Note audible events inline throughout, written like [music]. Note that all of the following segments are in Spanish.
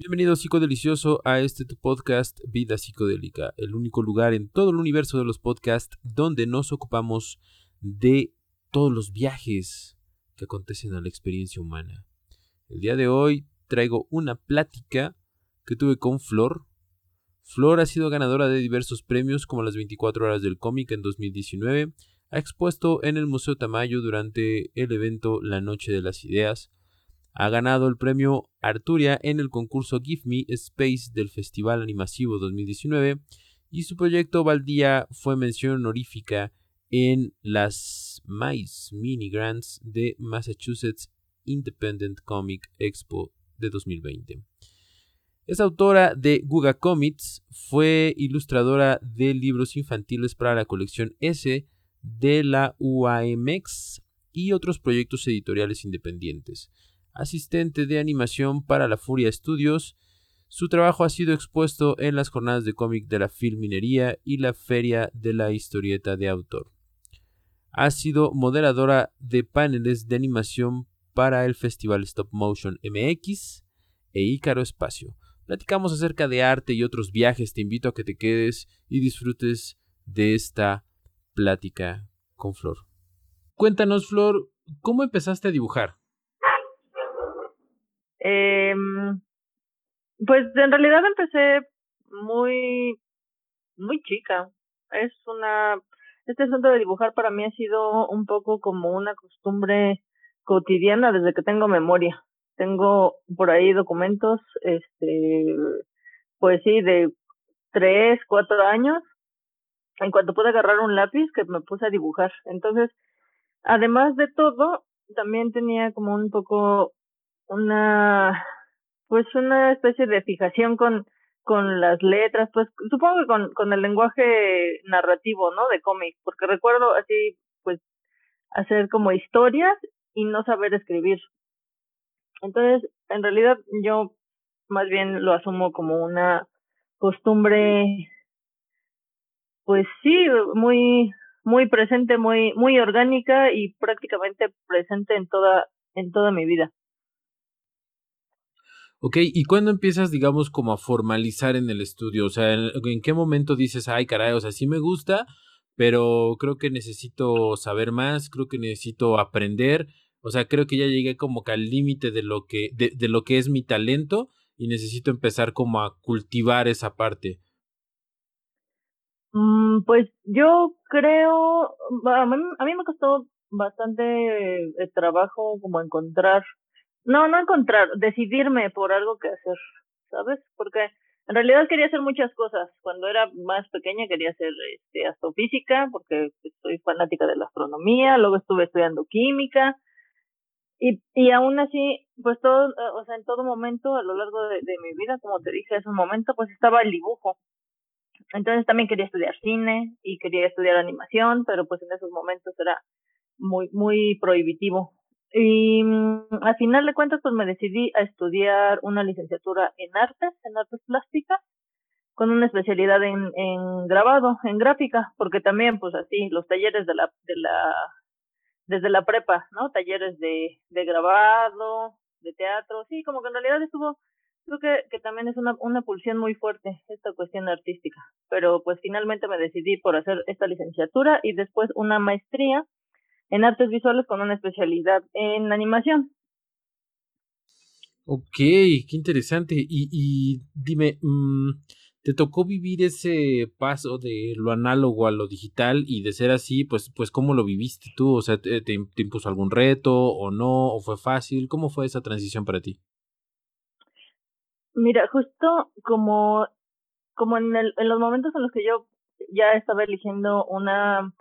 Bienvenido psicodelicioso a este podcast Vida Psicodélica, el único lugar en todo el universo de los podcasts donde nos ocupamos de todos los viajes que acontecen a la experiencia humana. El día de hoy traigo una plática que tuve con Flor. Flor ha sido ganadora de diversos premios como las 24 horas del cómic en 2019, ha expuesto en el Museo Tamayo durante el evento La Noche de las Ideas, ha ganado el premio Arturia en el concurso Give Me Space del Festival Animasivo 2019 y su proyecto Valdía fue mención honorífica en las MICE Mini Grants de Massachusetts Independent Comic Expo de 2020. Es autora de Guga Comics, fue ilustradora de libros infantiles para la colección S de la UAMX y otros proyectos editoriales independientes asistente de animación para la Furia Studios. Su trabajo ha sido expuesto en las jornadas de cómic de la Filminería y la Feria de la Historieta de Autor. Ha sido moderadora de paneles de animación para el Festival Stop Motion MX e Ícaro Espacio. Platicamos acerca de arte y otros viajes. Te invito a que te quedes y disfrutes de esta plática con Flor. Cuéntanos, Flor, ¿cómo empezaste a dibujar? Eh, pues en realidad empecé muy, muy chica. Es una, este asunto de dibujar para mí ha sido un poco como una costumbre cotidiana desde que tengo memoria. Tengo por ahí documentos, este, pues sí, de tres, cuatro años. En cuanto pude agarrar un lápiz, que me puse a dibujar. Entonces, además de todo, también tenía como un poco una pues una especie de fijación con con las letras, pues supongo que con, con el lenguaje narrativo, ¿no? De cómic, porque recuerdo así, pues, hacer como historias y no saber escribir. Entonces, en realidad yo más bien lo asumo como una costumbre, pues sí, muy, muy presente, muy, muy orgánica y prácticamente presente en toda, en toda mi vida. Ok, ¿y cuándo empiezas, digamos, como a formalizar en el estudio? O sea, ¿en, qué momento dices, ay, caray, o sea, sí me gusta, pero creo que necesito saber más, creo que necesito aprender, o sea, creo que ya llegué como que al límite de lo que, de, de lo que es mi talento y necesito empezar como a cultivar esa parte. Mm, pues yo creo, a mí, a mí me costó bastante eh, trabajo como encontrar no, no encontrar, decidirme por algo que hacer, ¿sabes? Porque en realidad quería hacer muchas cosas. Cuando era más pequeña quería hacer este, astrofísica, porque soy fanática de la astronomía, luego estuve estudiando química, y, y aún así, pues todo, o sea, en todo momento, a lo largo de, mi vida, como te dije hace un momento, pues estaba el dibujo. Entonces también quería estudiar cine y quería estudiar animación, pero pues en esos momentos era muy, muy prohibitivo y mm, al final de cuentas, pues me decidí a estudiar una licenciatura en artes, en artes plásticas, con una especialidad en, en grabado, en gráfica, porque también, pues así, los talleres de la, de la, desde la prepa, ¿no? Talleres de, de grabado, de teatro, sí, como que en realidad estuvo, creo que, que también es una, una pulsión muy fuerte esta cuestión artística, pero pues finalmente me decidí por hacer esta licenciatura y después una maestría en artes visuales con una especialidad en animación. Ok, qué interesante. Y, y dime, mm, ¿te tocó vivir ese paso de lo análogo a lo digital? Y de ser así, pues, pues ¿cómo lo viviste tú? O sea, ¿te, te impuso algún reto o no? ¿O fue fácil? ¿Cómo fue esa transición para ti? Mira, justo como, como en, el, en los momentos en los que yo ya estaba eligiendo una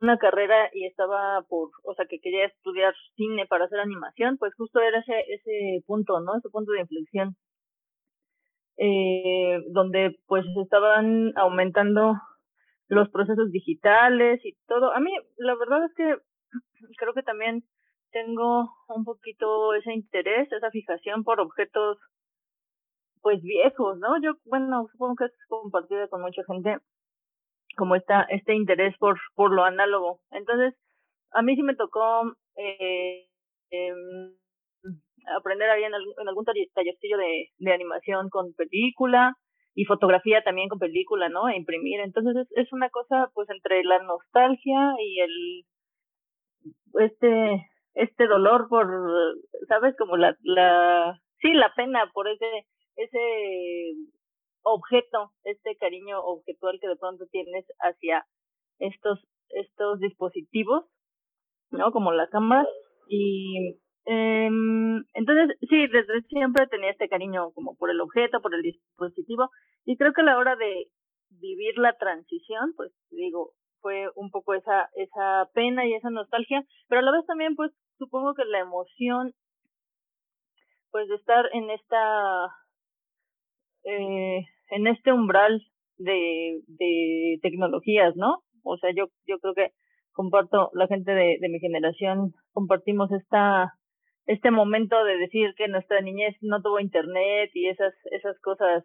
una carrera y estaba por, o sea, que quería estudiar cine para hacer animación, pues justo era ese, ese punto, ¿no? Ese punto de inflexión. Eh, donde pues estaban aumentando los procesos digitales y todo. A mí, la verdad es que creo que también tengo un poquito ese interés, esa fijación por objetos pues viejos, ¿no? Yo, bueno, supongo que es compartido con mucha gente como esta, este interés por, por lo análogo. Entonces, a mí sí me tocó eh, eh, aprender ahí en, en algún tallercillo de, de animación con película y fotografía también con película, ¿no? E imprimir. Entonces es, es una cosa pues entre la nostalgia y el este este dolor por sabes como la la sí la pena por ese ese objeto este cariño objetual que de pronto tienes hacia estos estos dispositivos no como la cámara. Y eh, entonces sí desde siempre tenía este cariño como por el objeto por el dispositivo. Y creo que a la hora de vivir la transición pues digo fue un poco esa esa pena y esa nostalgia pero a la vez también pues supongo que la emoción pues de estar en esta eh, en este umbral de, de tecnologías, ¿no? O sea, yo, yo creo que comparto, la gente de, de mi generación, compartimos esta, este momento de decir que nuestra niñez no tuvo internet y esas, esas cosas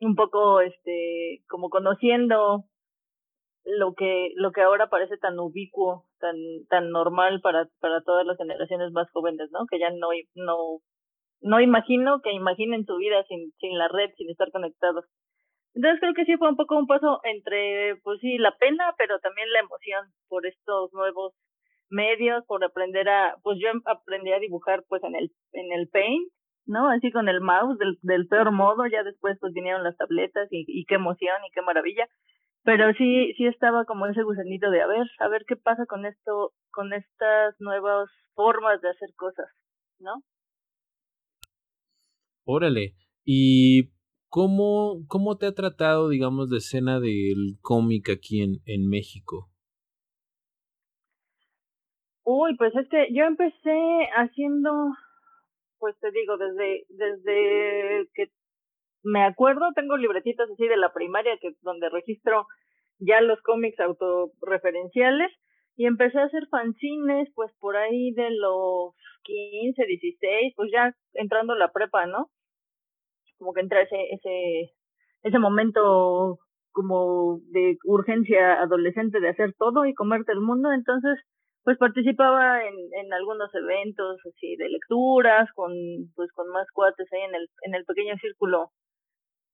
un poco, este, como conociendo lo que, lo que ahora parece tan ubicuo, tan, tan normal para, para todas las generaciones más jóvenes, ¿no? Que ya no, no, no imagino que imaginen su vida sin, sin la red, sin estar conectados. Entonces creo que sí fue un poco un paso entre, pues sí, la pena, pero también la emoción por estos nuevos medios, por aprender a, pues yo aprendí a dibujar pues en el, en el Paint, ¿no? Así con el mouse del, del peor modo, ya después pues vinieron las tabletas y, y qué emoción y qué maravilla. Pero sí, sí estaba como ese gusanito de a ver, a ver qué pasa con esto, con estas nuevas formas de hacer cosas, ¿no? Órale. ¿Y cómo, cómo te ha tratado, digamos, la escena del cómic aquí en, en México? Uy, pues es que yo empecé haciendo, pues te digo, desde, desde que me acuerdo, tengo libretitas así de la primaria que donde registro ya los cómics autorreferenciales y empecé a hacer fanzines pues por ahí de los 15, 16, pues ya entrando la prepa, ¿no? Como que entra ese ese ese momento como de urgencia adolescente de hacer todo y comerte el mundo, entonces pues participaba en, en algunos eventos así de lecturas con pues con más cuates ahí en el en el pequeño círculo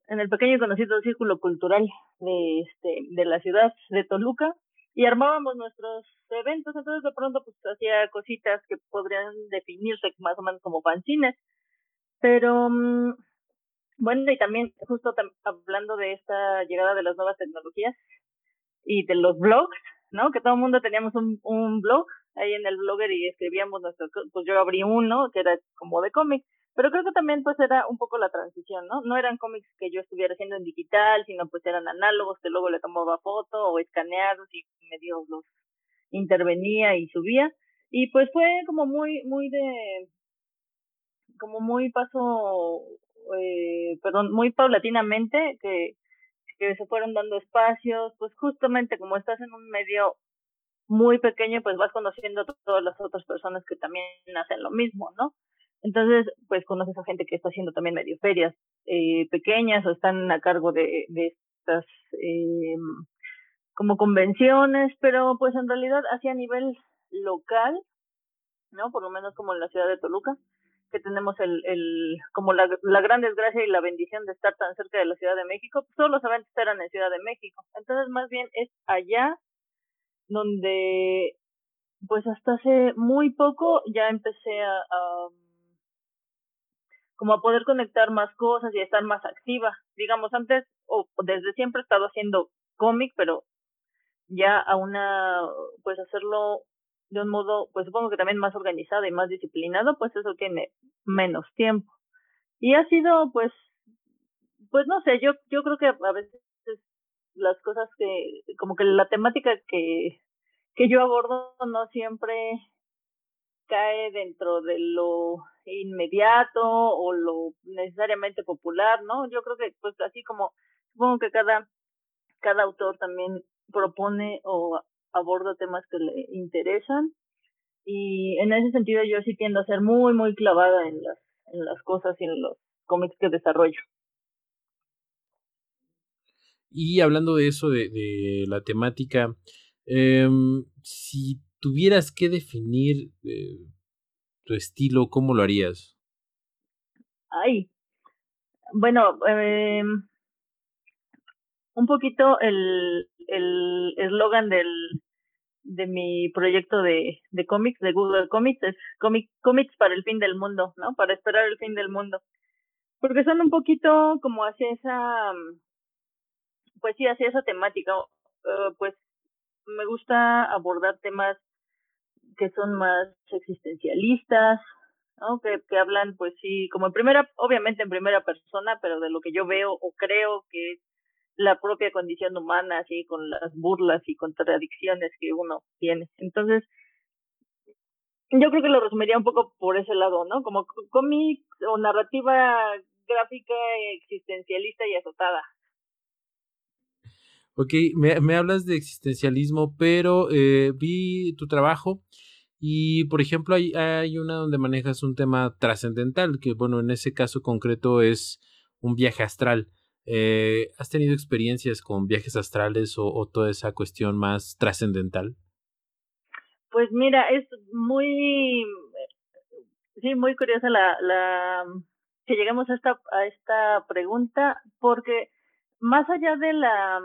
en el pequeño y conocido círculo cultural de este de la ciudad de Toluca y armábamos nuestros eventos entonces de pronto pues hacía cositas que podrían definirse más o menos como fanzines pero um, bueno y también justo hablando de esta llegada de las nuevas tecnologías y de los blogs no que todo el mundo teníamos un, blog ahí en el blogger y escribíamos nuestro pues yo abrí uno que era como de cómic pero creo que también pues era un poco la transición, ¿no? No eran cómics que yo estuviera haciendo en digital, sino pues eran análogos que luego le tomaba foto o escaneados y medio los intervenía y subía. Y pues fue como muy, muy de, como muy paso, eh, perdón, muy paulatinamente que, se fueron dando espacios, pues justamente como estás en un medio muy pequeño, pues vas conociendo a todas las otras personas que también hacen lo mismo, ¿no? Entonces, pues conoces a gente que está haciendo también medio ferias eh, pequeñas o están a cargo de, estas eh, como convenciones, pero pues en realidad así a nivel local, ¿no? Por lo menos como en la ciudad de Toluca, que tenemos el, el como la, la gran desgracia y la bendición de estar tan cerca de la Ciudad de México, pues todos los eventos eran en Ciudad de México. Entonces, más bien es allá donde pues hasta hace muy poco ya empecé a, a como a poder conectar más cosas y estar más activa. Digamos, antes o desde siempre he estado haciendo cómic, pero ya a una, pues hacerlo de un modo, pues supongo que también más organizado y más disciplinado, pues eso tiene menos tiempo. Y ha sido, pues, pues no sé, yo, yo creo que a veces las cosas que, como que la temática que, que yo abordo no siempre cae dentro de lo inmediato o lo necesariamente popular, ¿no? Yo creo que pues así como supongo que cada cada autor también propone o aborda temas que le interesan y en ese sentido yo sí tiendo a ser muy muy clavada en las en las cosas y en los cómics que desarrollo. Y hablando de eso, de, de la temática, eh, si tuvieras que definir eh, tu estilo, ¿cómo lo harías? Ay, bueno, eh, un poquito el eslogan del de mi proyecto de, de cómics, de Google Comics, es cómic, cómics para el fin del mundo, ¿no? Para esperar el fin del mundo. Porque son un poquito como hacia esa, pues sí, hacia esa temática. Uh, pues me gusta abordar temas que son más existencialistas, ¿no? Que, que hablan, pues sí, como en primera, obviamente en primera persona, pero de lo que yo veo o creo que es la propia condición humana, así con las burlas y contradicciones que uno tiene. Entonces, yo creo que lo resumiría un poco por ese lado, ¿no? Como cómic o narrativa gráfica existencialista y azotada. Ok, me, hablas de existencialismo, pero eh, vi tu trabajo y, por ejemplo, hay una donde manejas un tema trascendental, que, bueno, en ese caso concreto es un viaje astral. Eh, ¿Has tenido experiencias con viajes astrales o, toda esa cuestión más trascendental? Pues mira, es muy, sí, muy curiosa la, la, que lleguemos a esta, a esta pregunta, porque más allá de la,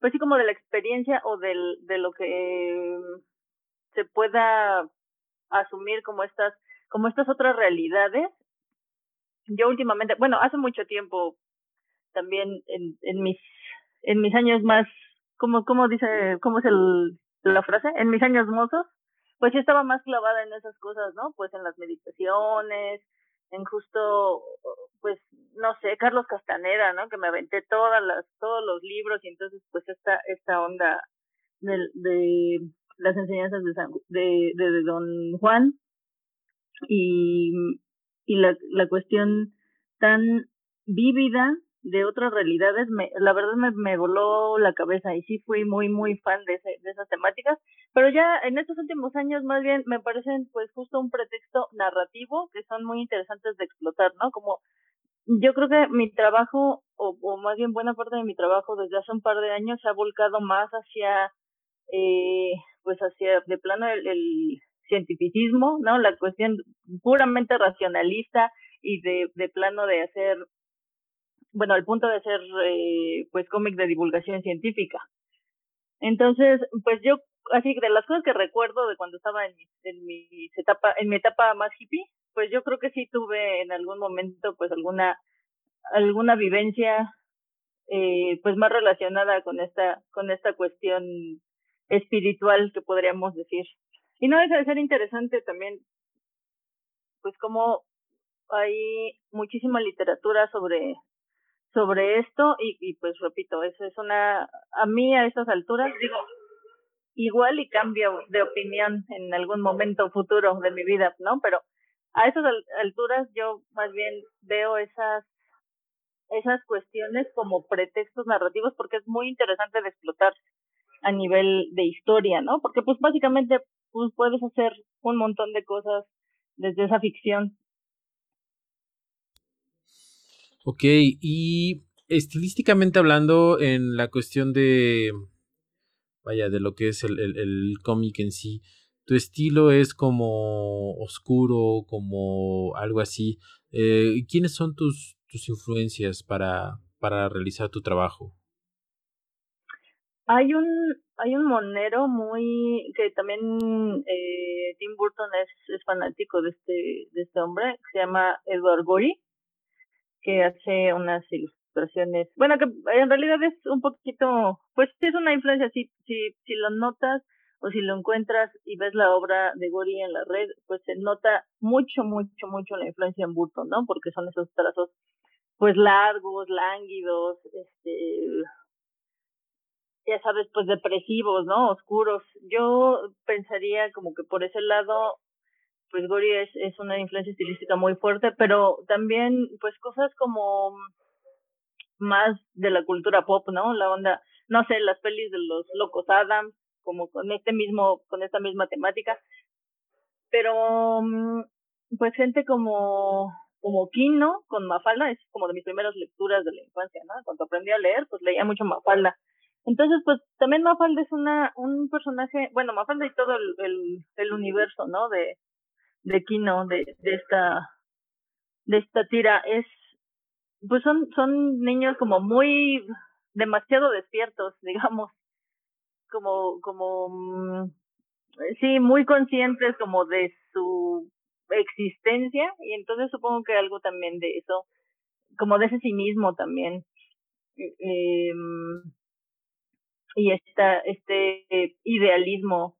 pues sí, como de la experiencia o del, de lo que se pueda asumir como estas, como estas otras realidades, yo últimamente, bueno, hace mucho tiempo también en, en mis en mis años más ¿cómo, cómo dice cómo es el la frase en mis años mozos pues sí estaba más clavada en esas cosas no pues en las meditaciones en justo pues no sé Carlos Castaneda no que me aventé todas las todos los libros y entonces pues esta esta onda de, de las enseñanzas de, de, de, de don Juan y y la la cuestión tan vívida de otras realidades, me, la verdad me, me voló la cabeza y sí fui muy, muy fan de, ese, de esas temáticas, pero ya en estos últimos años más bien me parecen pues justo un pretexto narrativo que son muy interesantes de explotar, ¿no? Como yo creo que mi trabajo, o, o más bien buena parte de mi trabajo desde hace un par de años se ha volcado más hacia, eh, pues hacia de plano el, el cientificismo, ¿no? La cuestión puramente racionalista y de, de plano de hacer bueno, al punto de ser eh, pues cómic de divulgación científica. Entonces, pues yo, así de las cosas que recuerdo de cuando estaba en en mi etapa, en mi etapa más hippie, pues yo creo que sí tuve en algún momento pues alguna, alguna vivencia eh, pues más relacionada con esta, con esta cuestión espiritual que podríamos decir. Y no deja de ser interesante también, pues como hay muchísima literatura sobre sobre esto y, y pues repito, eso es una, a mí a estas alturas digo, igual y cambio de opinión en algún momento futuro de mi vida, ¿no? Pero a esas alturas yo más bien veo esas esas cuestiones como pretextos narrativos porque es muy interesante de explotar a nivel de historia, ¿no? Porque pues básicamente pues puedes hacer un montón de cosas desde esa ficción Ok, y estilísticamente hablando, en la cuestión de, vaya, de lo que es el, el, el cómic en sí, tu estilo es como oscuro, como algo así. Eh, ¿Quiénes son tus, tus influencias para, para realizar tu trabajo? Hay un, hay un monero muy, que también eh, Tim Burton es, es fanático de este, de este hombre, que se llama Edward Gorey que hace unas ilustraciones, bueno, que en realidad es un poquito, pues es una influencia, si, si, si lo notas o si lo encuentras y ves la obra de Gori en la red, pues se nota mucho, mucho, mucho la influencia en Burton, ¿no? Porque son esos trazos, pues largos, lánguidos, este, ya sabes, pues depresivos, ¿no? Oscuros. Yo pensaría como que por ese lado pues Gori es, es una influencia estilística muy fuerte, pero también pues cosas como más de la cultura pop, ¿no? La onda, no sé, las pelis de los locos Adams, como con este mismo, con esta misma temática, pero mm, pues gente como como Kino con Mafalda es como de mis primeras lecturas de la infancia, ¿no? Cuando aprendí a leer, pues leía mucho Mafalda. Entonces, pues también Mafalda es una un personaje, bueno, Mafalda y todo el, el, el universo, ¿no? De de Kino, de, de esta, de esta tira, es, pues son, son niños como muy, demasiado despiertos, [laughs] digamos, como, como, mm, sí, muy conscientes como de su existencia, y entonces supongo que algo también de eso, como de ese cinismo también. Eh, y esta, este idealismo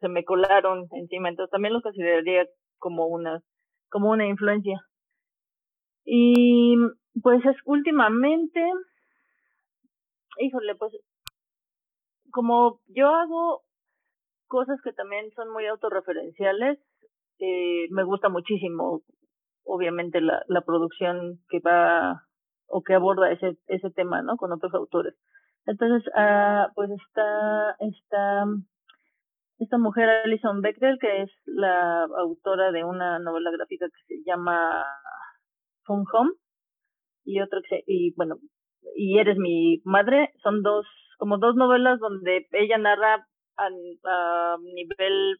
se me colaron encima, entonces también lo consideraría como una, como una influencia. Y pues es últimamente, híjole, pues como yo hago cosas que también son muy autorreferenciales, eh, me gusta muchísimo, obviamente, la, la producción que va o que aborda ese, ese tema, ¿no? Con otros autores. Entonces, ah, pues está esta, esta mujer, Alison Bechdel, que es la autora de una novela gráfica que se llama Fun Home, y otro que y bueno, y Eres mi madre, son dos, como dos novelas donde ella narra a nivel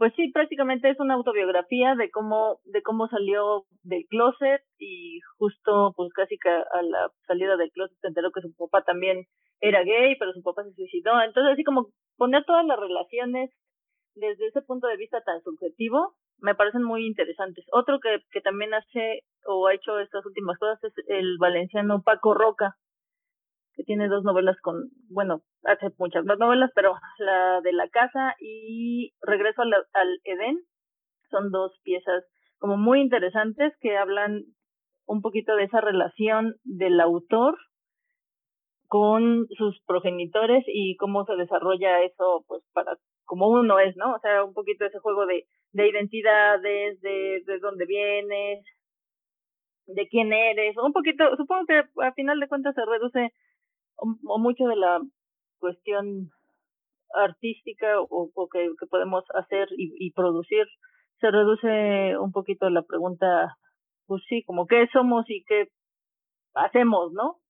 pues sí, prácticamente es una autobiografía de cómo, de cómo salió del closet y justo pues casi que a la salida del closet se enteró que su papá también era gay, pero su papá se suicidó. Entonces así como poner todas las relaciones desde ese punto de vista tan subjetivo me parecen muy interesantes. Otro que, que también hace o ha hecho estas últimas cosas es el valenciano Paco Roca, tiene dos novelas con, bueno, hace muchas más novelas, pero la de la casa y Regreso al, al Edén son dos piezas como muy interesantes que hablan un poquito de esa relación del autor con sus progenitores y cómo se desarrolla eso pues para como uno es, ¿no? O sea, un poquito ese juego de, de identidades, de, de dónde vienes, de quién eres, un poquito, supongo que a final de cuentas se reduce o, mucho de la cuestión artística o, o que, podemos hacer y, y, producir se reduce un poquito la pregunta pues sí como qué somos y qué hacemos no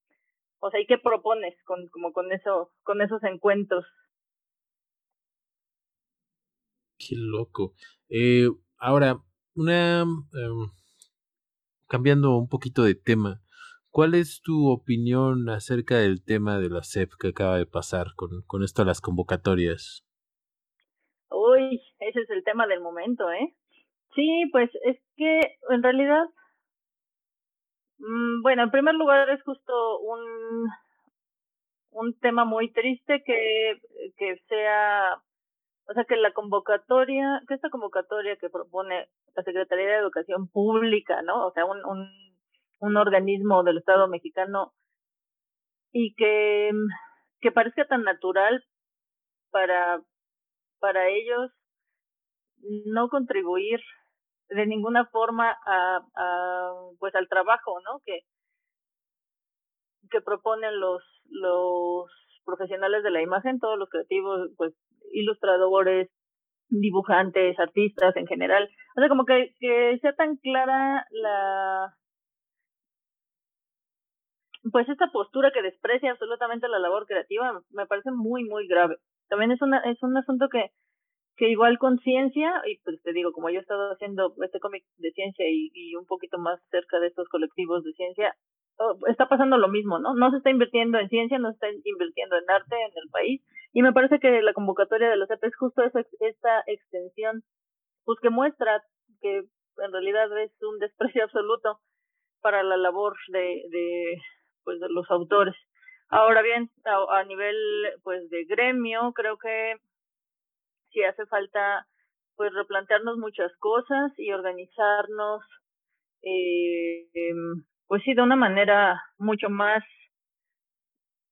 o sea y qué propones con como con eso con esos encuentros qué loco. Eh, ahora una eh, cambiando un poquito de tema ¿Cuál es tu opinión acerca del tema de la CEP que acaba de pasar con, con esto de las convocatorias? Uy, ese es el tema del momento, ¿eh? Sí, pues es que en realidad, mmm, bueno, en primer lugar es justo un, un tema muy triste que, que sea, o sea, que la convocatoria, que esta convocatoria que propone la Secretaría de Educación Pública, ¿no? O sea, un un organismo del Estado mexicano y que, que parezca tan natural para, para ellos no contribuir de ninguna forma a, a pues al trabajo no que que proponen los los profesionales de la imagen todos los creativos pues ilustradores dibujantes artistas en general. O sea como que que sea tan clara la pues esta postura que desprecia absolutamente la labor creativa me parece muy muy grave. También es una es un asunto que que igual con ciencia y pues te digo como yo he estado haciendo este cómic de ciencia y, y un poquito más cerca de estos colectivos de ciencia está pasando lo mismo no no se está invirtiendo en ciencia no se está invirtiendo en arte en el país y me parece que la convocatoria de los EP es justo esa, esta extensión pues que muestra que en realidad es un desprecio absoluto para la labor de, de pues de los autores. Ahora bien, a, nivel pues de gremio, creo que sí hace falta pues replantearnos muchas cosas y organizarnos eh, pues sí de una manera mucho más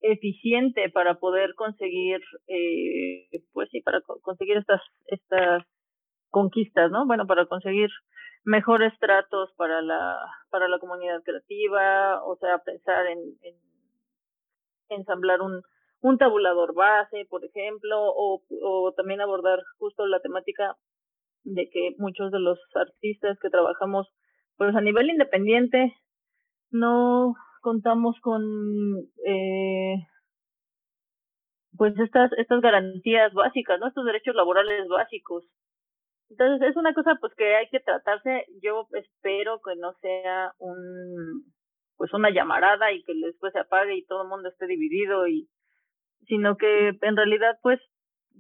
eficiente para poder conseguir eh, pues sí para conseguir estas estas conquistas no bueno para conseguir mejores tratos para la para la comunidad creativa, o sea, pensar en, en ensamblar un un tabulador base, por ejemplo, o, o también abordar justo la temática de que muchos de los artistas que trabajamos pues a nivel independiente no contamos con eh, pues estas estas garantías básicas, ¿no? Estos derechos laborales básicos Entonces es una cosa pues que hay que tratarse. Yo espero que no sea un pues una llamarada y que después se apague y todo el mundo esté dividido y sino que en realidad pues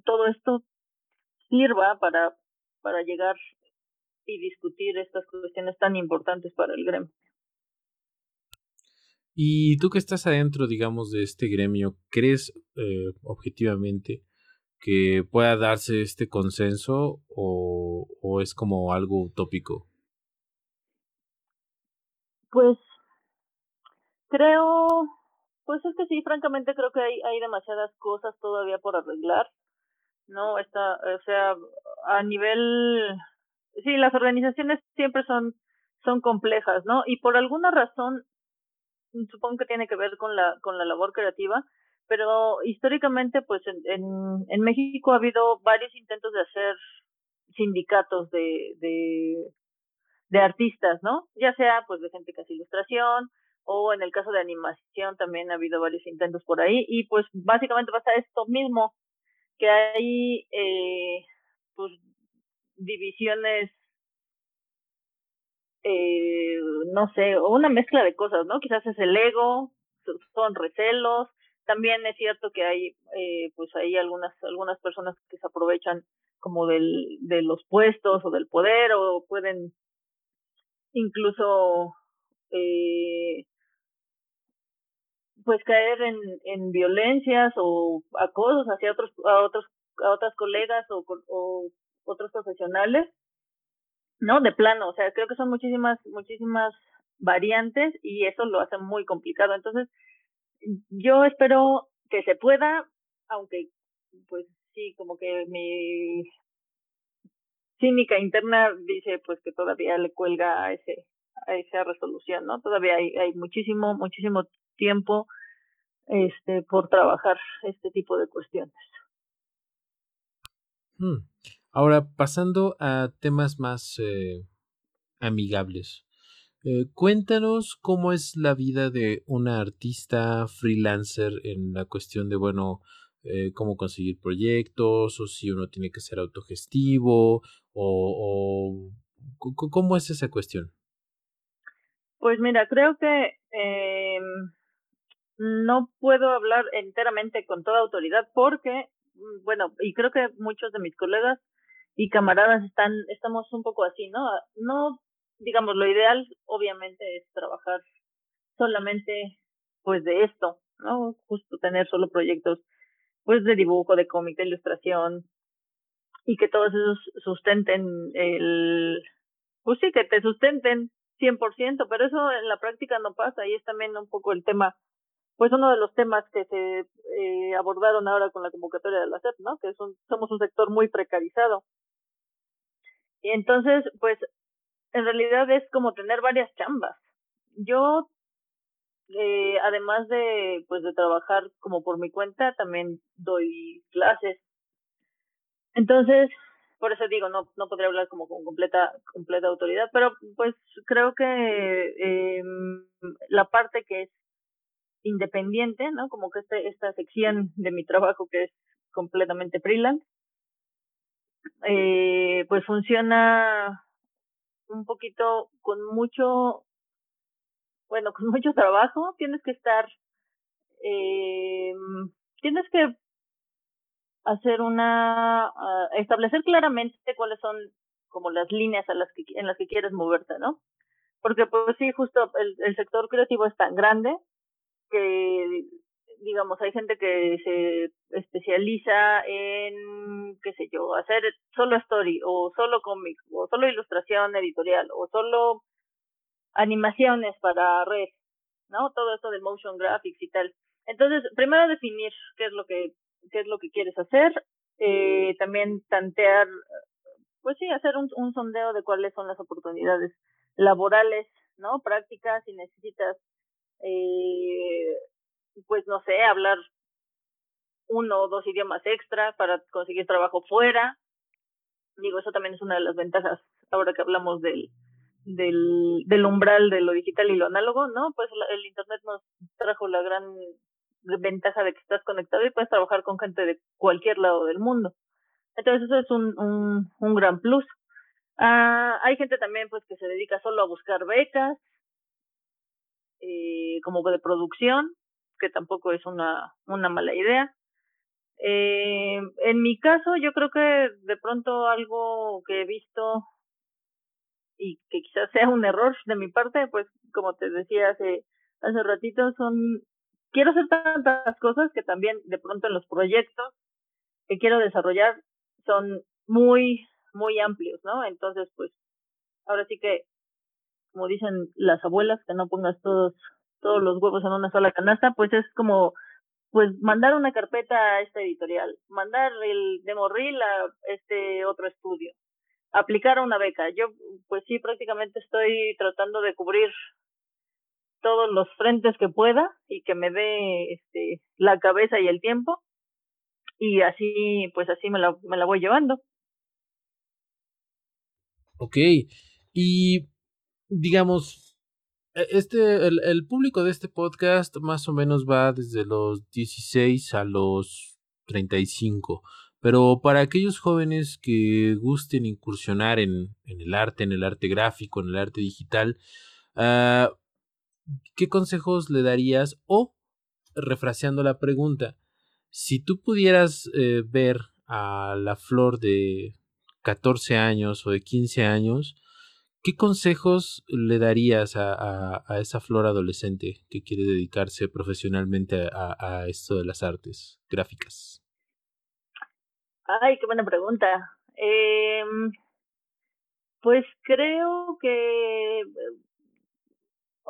todo esto sirva para para llegar y discutir estas cuestiones tan importantes para el gremio. Y tú que estás adentro, digamos, de este gremio, ¿crees eh, objetivamente que pueda darse este consenso o, o es como algo utópico? Pues creo, pues es que sí, francamente creo que hay, hay demasiadas cosas todavía por arreglar, ¿no? Está, o sea, a nivel, sí, las organizaciones siempre son, son complejas, ¿no? Y por alguna razón, supongo que tiene que ver con la, con la labor creativa, pero históricamente, pues en, en, México ha habido varios intentos de hacer sindicatos de, de, de artistas, ¿no? Ya sea pues de gente que hace ilustración o en el caso de animación también ha habido varios intentos por ahí y pues básicamente pasa esto mismo, que hay eh, pues divisiones eh, no sé, o una mezcla de cosas, ¿no? Quizás es el ego, son recelos, también es cierto que hay, eh, pues hay algunas, algunas personas que se aprovechan como del, de los puestos o del poder o pueden incluso eh, pues caer en, en violencias o acosos hacia otros a otros a otras colegas o, o otros profesionales no de plano o sea creo que son muchísimas muchísimas variantes y eso lo hace muy complicado. Entonces yo espero que se pueda aunque pues sí como que mi cínica interna dice pues que todavía le cuelga a ese a esa resolución no todavía hay, hay muchísimo muchísimo tiempo este por trabajar este tipo de cuestiones. Hmm. ahora pasando a temas más eh, amigables eh, cuéntanos cómo es la vida de una artista freelancer en la cuestión de bueno eh, cómo conseguir proyectos o si uno tiene que ser autogestivo o, cómo es esa cuestión pues mira creo que eh, no puedo hablar enteramente con toda autoridad porque, mm, bueno, y creo que muchos de mis colegas y camaradas están, estamos un poco así, ¿no? No, digamos, lo ideal obviamente es trabajar solamente pues de esto, ¿no? Justo tener solo proyectos pues de dibujo, de cómic, de ilustración y que todos esos sustenten el, pues sí, que te sustenten 100%, pero eso en la práctica no pasa y es también un poco el tema pues uno de los temas que se eh, abordaron ahora con la convocatoria de la SEP, ¿no? Que somos un sector muy precarizado. Y entonces, pues, en realidad es como tener varias chambas. Yo, eh, además de, pues, de trabajar como por mi cuenta, también doy clases. Entonces, por eso digo, no, no podría hablar como con completa, completa autoridad, pero pues creo que eh, la parte que es independiente, ¿no? Como que este, esta sección de mi trabajo que es completamente freelance, eh, pues funciona un poquito con mucho, bueno, con mucho trabajo, tienes que estar, eh, tienes que hacer una, uh, establecer claramente cuáles son como las líneas a las que, en las que quieres moverte, ¿no? Porque pues sí, justo el, el sector creativo es tan grande que digamos hay gente que se especializa en qué sé yo hacer solo story o solo cómic o solo ilustración editorial o solo animaciones para red no todo esto de motion graphics y tal. Entonces primero definir qué es lo que qué es lo que quieres hacer eh, también tantear pues sí hacer un, un sondeo de cuáles son las oportunidades laborales no prácticas si necesitas eh, pues no sé, hablar uno o dos idiomas extra para conseguir trabajo fuera. Digo, eso también es una de las ventajas ahora que hablamos del, del, umbral de lo digital y lo análogo, ¿no? Pues el Internet nos trajo la gran ventaja de que estás conectado y puedes trabajar con gente de cualquier lado del mundo. Entonces eso es un, un, un gran plus. Ah, hay gente también pues que se dedica solo a buscar becas, eh, como de producción, que tampoco es una, una mala idea. Eh, en mi caso, yo creo que de pronto algo que he visto y que quizás sea un error de mi parte, pues como te decía hace, hace ratito, son, quiero hacer tantas cosas que también de pronto en los proyectos que quiero desarrollar son muy, muy amplios, ¿no? Entonces, pues, ahora sí que, como dicen las abuelas, que no pongas todos, todos los huevos en una sola canasta, pues es como, pues, mandar una carpeta a esta editorial, mandar el demo reel a este otro estudio, aplicar una beca. Yo, pues sí, prácticamente estoy tratando de cubrir todos los frentes que pueda y que me dé este, la cabeza y el tiempo. Y así, pues así me la, me la voy llevando. Ok, y digamos, este, el, público de este podcast más o menos va desde los 16 a los 35. Pero para aquellos jóvenes que gusten incursionar en, el arte, en el arte gráfico, en el arte digital, uh, ¿qué consejos le darías? O, refraseando la pregunta, si tú pudieras eh, ver a la flor de 14 años o de 15 años, ¿qué consejos le darías a, a, esa flor adolescente que quiere dedicarse profesionalmente a, a esto de las artes gráficas? Ay, qué buena pregunta. Eh, pues creo que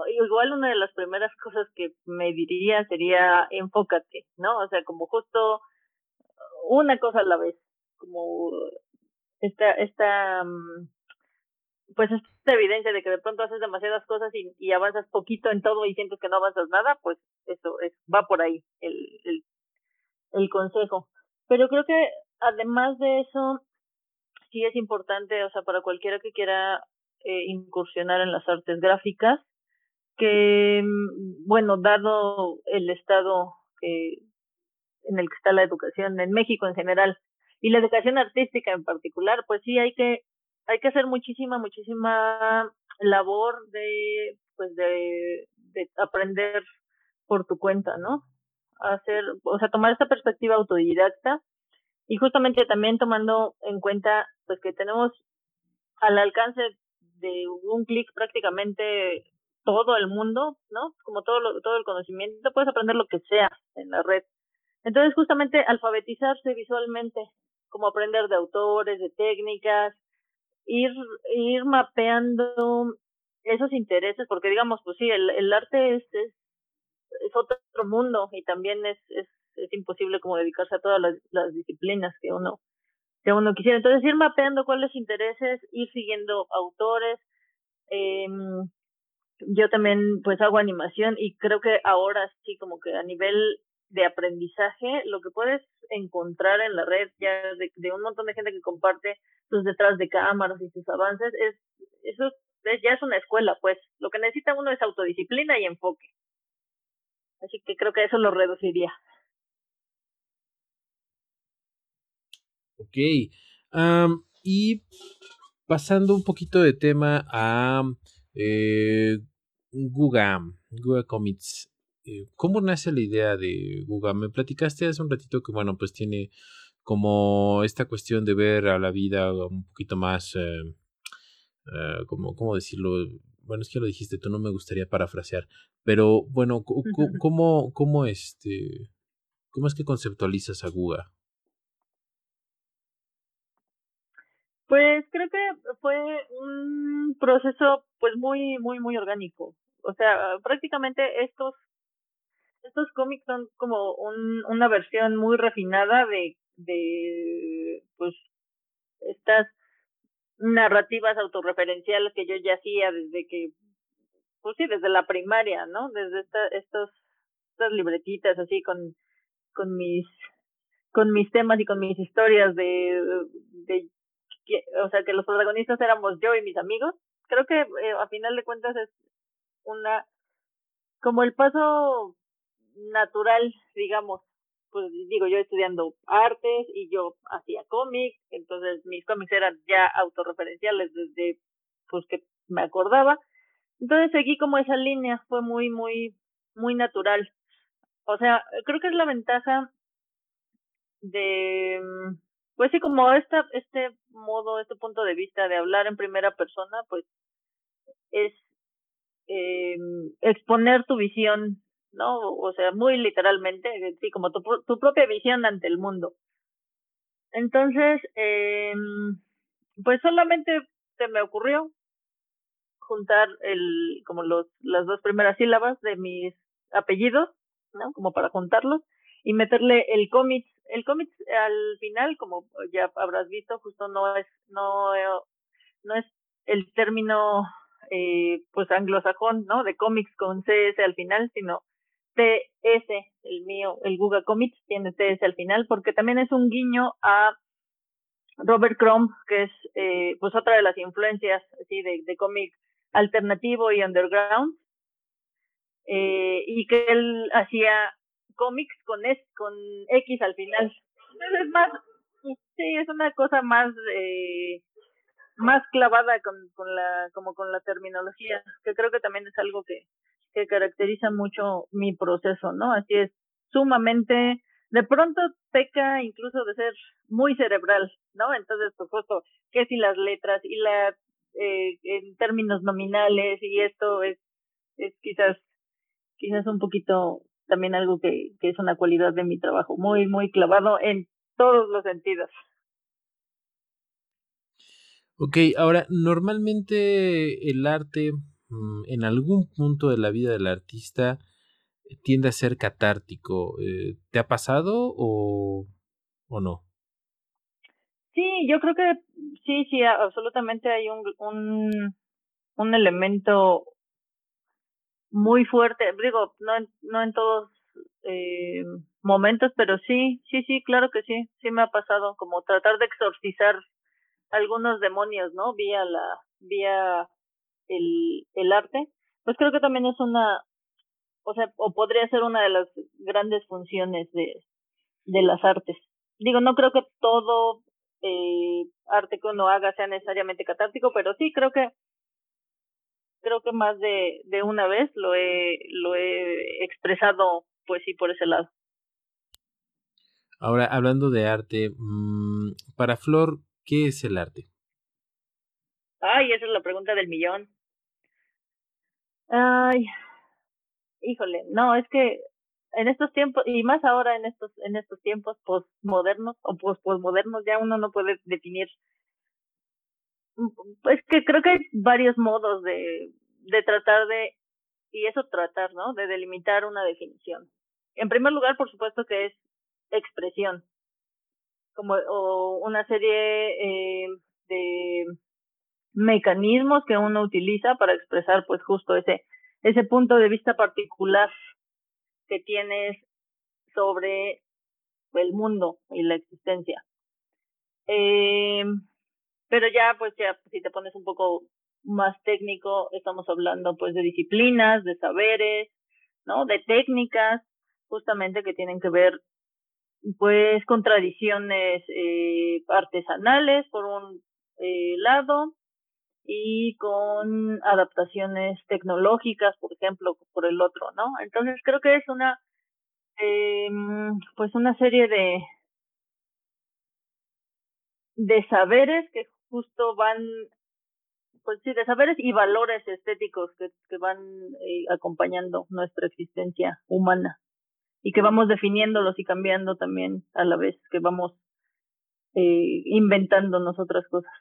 igual una de las primeras cosas que me diría sería enfócate, ¿no? O sea, como justo una cosa a la vez, como esta, esta, pues esta evidencia de que de pronto haces demasiadas cosas y, avanzas poquito en todo y sientes que no avanzas nada, pues eso es, va por ahí el, el, el consejo. Pero creo que además de eso, sí es importante, o sea, para cualquiera que quiera eh, incursionar en las artes gráficas, que, bueno, dado el estado que, en el que está la educación en México en general y la educación artística en particular, pues sí hay que hay que hacer muchísima muchísima labor de pues de, de aprender por tu cuenta, ¿no? Hacer, o sea, tomar esta perspectiva autodidacta y justamente también tomando en cuenta pues que tenemos al alcance de un clic prácticamente todo el mundo, ¿no? Como todo lo, todo el conocimiento, puedes aprender lo que sea en la red. Entonces, justamente alfabetizarse visualmente, como aprender de autores, de técnicas, ir ir mapeando esos intereses, porque digamos, pues sí, el, el arte es, es, otro mundo y también es, es es imposible como dedicarse a todas las, las disciplinas que uno que uno quisiera. Entonces ir mapeando cuáles intereses, ir siguiendo autores. Eh, yo también pues hago animación y creo que ahora sí como que a nivel de aprendizaje lo que puedes encontrar en la red ya de, un montón de gente que comparte sus detrás de cámaras y sus avances es eso es, ya es una escuela pues lo que necesita uno es autodisciplina y enfoque así que creo que eso lo reduciría Ok. Y pasando un poquito de tema a eh, Guga, Guga Comics. Eh, ¿Cómo nace la idea de Guga? Me platicaste hace un ratito que, bueno, pues tiene como esta cuestión de ver a la vida un poquito más, eh, eh, como, ¿cómo decirlo? Bueno, es que lo dijiste tú, no me gustaría parafrasear, pero bueno, ¿cómo, cómo, este, cómo es que conceptualizas a Guga? Pues creo que fue un proceso pues muy muy muy orgánico. O sea, prácticamente estos estos cómics son como un, una versión muy refinada de pues estas narrativas autorreferenciales que yo ya hacía desde que pues sí, desde la primaria, ¿no? Desde esta, estos estas libretitas así con con mis con mis temas y con mis historias de, de o sea, que los protagonistas éramos yo y mis amigos. Creo que eh, a final de cuentas es una, como el paso natural, digamos, pues digo, yo estudiando artes y yo hacía cómics, entonces mis cómics eran ya autorreferenciales desde pues que me acordaba. Entonces seguí como esa línea, fue muy, muy, muy natural. O sea, creo que es la ventaja de, pues sí, como esta, este modo, este punto de vista de hablar en primera persona, pues es eh, exponer tu visión ¿no? O sea, muy literalmente, sí, como tu, tu propia visión ante el mundo. Entonces, eh, pues solamente se me ocurrió juntar el, como los, las dos primeras sílabas de mis apellidos, ¿no? Como para juntarlos y meterle el cómic. El cómic al final, como ya habrás visto, justo no es, no, no es el término eh, pues anglosajón, ¿no? De cómics con CS al final, sino TS, el mío, el Google Comics tiene TS al final, porque también es un guiño a Robert Crumb, que es eh, pues otra de las influencias así de, de cómic alternativo y underground, eh, y que él hacía cómics con S, con X al final. Entonces es más, sí, es una cosa más eh, más clavada con, con la como con la terminología, que creo que también es algo que que caracteriza mucho mi proceso, ¿no? Así es, sumamente, de pronto peca incluso de ser muy cerebral, ¿no? Entonces, por supuesto, que si las letras y la, eh, en términos nominales y esto es, es quizás, quizás un poquito también algo que, que es una cualidad de mi trabajo, muy, muy clavado en todos los sentidos. Ok, ahora, normalmente el arte en algún punto de la vida del artista eh, tiende a ser catártico. Eh, ¿Te ha pasado o, o no? Sí, yo creo que sí, sí, absolutamente hay un, un, un elemento muy fuerte, digo, no no en todos eh, momentos, pero sí, sí, sí, claro que sí, sí me ha pasado, como tratar de exorcizar algunos demonios, ¿no? Vía la, vía el, el arte, pues creo que también es una, o sea, o podría ser una de las grandes funciones de, de las artes. Digo, no creo que todo eh, arte que uno haga sea necesariamente catártico, pero sí creo que creo que más de, de una vez lo he, lo he expresado, pues sí, por ese lado. Ahora, hablando de arte, mmm, para Flor, ¿qué es el arte? Ay, esa es la pregunta del millón. Ay, híjole, no, es que en estos tiempos, y más ahora en estos, en estos tiempos postmodernos o post postmodernos, ya uno no puede definir. Es que creo que hay varios modos de, de tratar de, y eso tratar, ¿no? De delimitar una definición. En primer lugar, por supuesto que es expresión, como, o una serie eh, de mecanismos que uno utiliza para expresar pues justo ese, ese punto de vista particular que tienes sobre el mundo y la existencia. Eh, pero ya, pues ya, si te pones un poco más técnico, estamos hablando pues de disciplinas, de saberes, ¿no? De técnicas, justamente que tienen que ver pues con tradiciones eh, artesanales por un eh, lado, y con adaptaciones tecnológicas, por ejemplo, por el otro, ¿no? Entonces creo que es una, eh, pues una serie de, de saberes que justo van, pues sí, de saberes y valores estéticos que, que van eh, acompañando nuestra existencia humana y que vamos definiéndolos y cambiando también a la vez que vamos eh, inventándonos otras cosas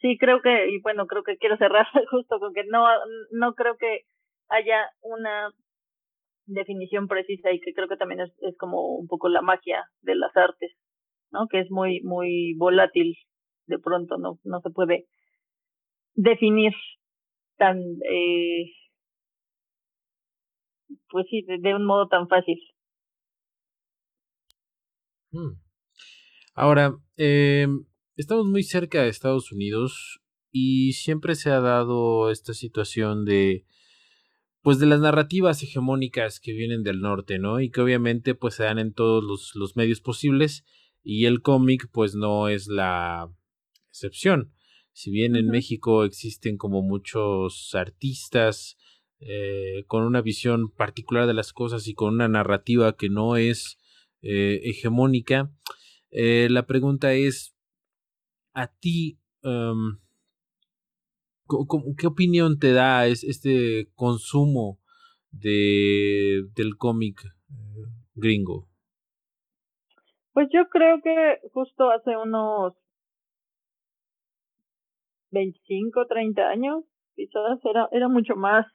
sí creo que, y bueno, creo que quiero cerrar [laughs] justo con que no, no creo que haya una definición precisa y que creo que también es, como un poco la magia de las artes, ¿no? Que es muy, muy volátil de pronto, no, no se puede definir tan, eh, pues sí, de, un modo tan fácil. Hmm. Ahora, eh, estamos muy cerca de Estados Unidos y siempre se ha dado esta situación de pues de las narrativas hegemónicas que vienen del norte, ¿no? Y que obviamente pues se dan en todos los, los medios posibles y el cómic pues no es la excepción. Si bien en México existen como muchos artistas eh, con una visión particular de las cosas y con una narrativa que no es eh, hegemónica, eh, la pregunta es, ¿a ti em, ¿qué opinión te da este consumo de, del cómic gringo? Pues yo creo que justo hace unos 25, 30 años, quizás era, era mucho más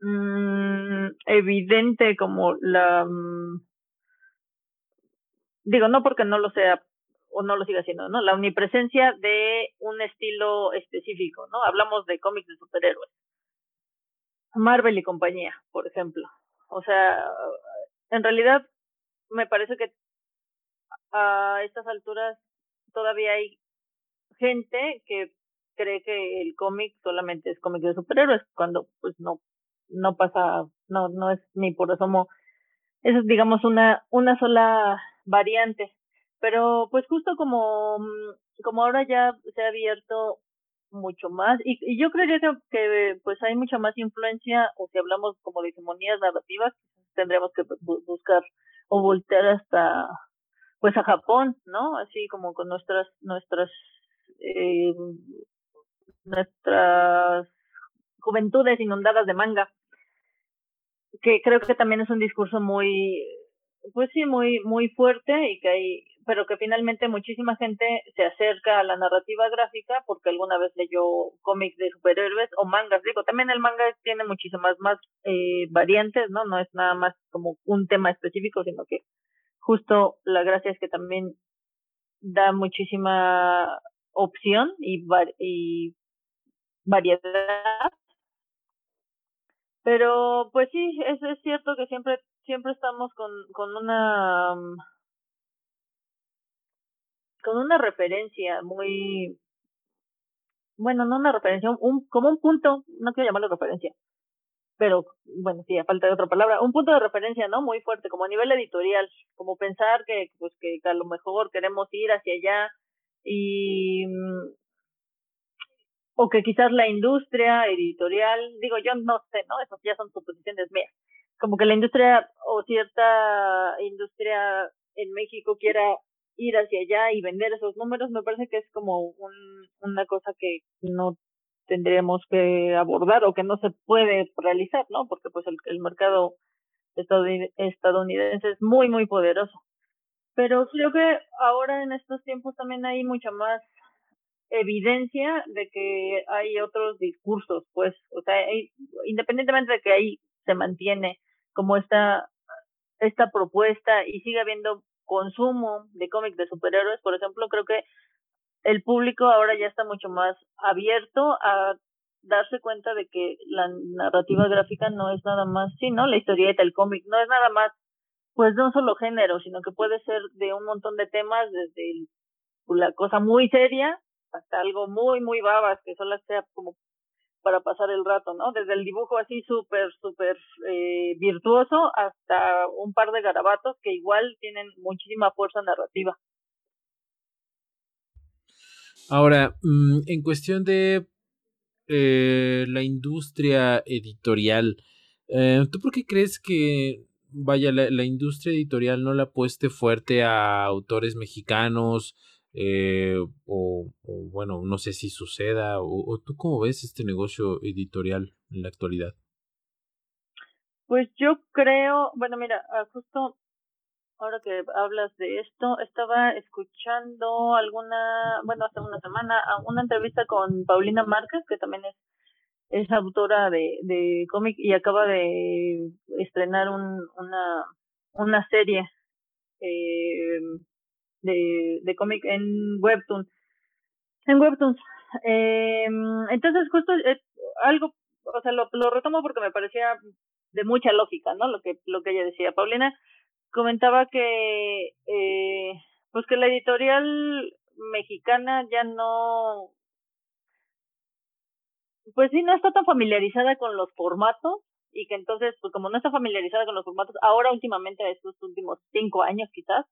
mm, evidente como la... Mm, digo, no porque no lo sea o no lo siga haciendo, ¿no? La omnipresencia de un estilo específico, ¿no? Hablamos de cómics de superhéroes. Marvel y compañía, por ejemplo. O sea, en realidad me parece que a estas alturas todavía hay gente que cree que el cómic solamente es cómic de superhéroes, cuando pues no, no pasa, no, no es ni por asomo, eso es digamos una, una sola variante. Pero pues justo como, mm, como ahora ya se ha abierto mucho más y, y yo que, que pues hay mucha más influencia o si hablamos como de hegemonías narrativas tendremos que buscar o voltear hasta pues a Japón, ¿no? Así como con nuestras nuestras eh, nuestras juventudes inundadas de manga, que creo que también es un discurso muy, pues sí, muy muy fuerte y que hay, pero que finalmente muchísima gente se acerca a la narrativa gráfica porque alguna vez leyó cómics de superhéroes o mangas. Digo, también el manga tiene muchísimas más eh, variantes, ¿no? No es nada más como un tema específico, sino que justo la gracia es que también da muchísima opción y, y variedad. Pero pues sí, es, es cierto que siempre siempre estamos con, con una con una referencia muy bueno, no una referencia, un como un punto, no quiero llamarlo referencia, pero bueno, sí, a falta de otra palabra, un punto de referencia, ¿no? Muy fuerte, como a nivel editorial, como pensar que pues que a lo mejor queremos ir hacia allá y mm, o que quizás la industria editorial, digo yo no sé, ¿no? Esas ya son suposiciones mías. Como que la industria o cierta industria en México quiera ir hacia allá y vender esos números, me parece que es como un, una cosa que no tendríamos que abordar o que no se puede realizar, ¿no? Porque pues el, el mercado estadounidense es muy, muy poderoso. Pero creo que ahora en estos tiempos también hay mucha más evidencia de que hay otros discursos, pues, o sea, independientemente de que ahí se mantiene como esta, esta propuesta y sigue habiendo consumo de cómics de superhéroes, por ejemplo, creo que el público ahora ya está mucho más abierto a darse cuenta de que la narrativa gráfica no es nada más, sí, ¿no? La historieta, el cómic, no es nada más pues de un solo género, sino que puede ser de un montón de temas, desde la cosa muy seria hasta algo muy, muy babas, que solo sea como para pasar el rato, ¿no? Desde el dibujo así súper, súper eh, virtuoso hasta un par de garabatos que igual tienen muchísima fuerza narrativa. Ahora, mm, en cuestión de eh, la industria editorial, eh, ¿tú por qué crees que vaya, la, la, industria editorial no le apueste fuerte a autores mexicanos, eh, o, bueno, no sé si suceda, o, tú cómo ves este negocio editorial en la actualidad. Pues yo creo, bueno, mira, ah, justo ahora que hablas de esto, estaba escuchando alguna, bueno, hace una semana, una entrevista con Paulina Márquez, que también es es autora de, de cómic y acaba de estrenar un, una, una serie eh, de, de cómic en Webtoon. En Webtoons. Eh, entonces, justo eh, algo, o sea, lo, lo retomo porque me parecía de mucha lógica, ¿no? Lo que, lo que ella decía. Paulina comentaba que, eh, pues que la editorial mexicana ya no pues sí, no está tan familiarizada con los formatos y que entonces, pues como no está familiarizada con los formatos, ahora últimamente, estos últimos cinco años quizás,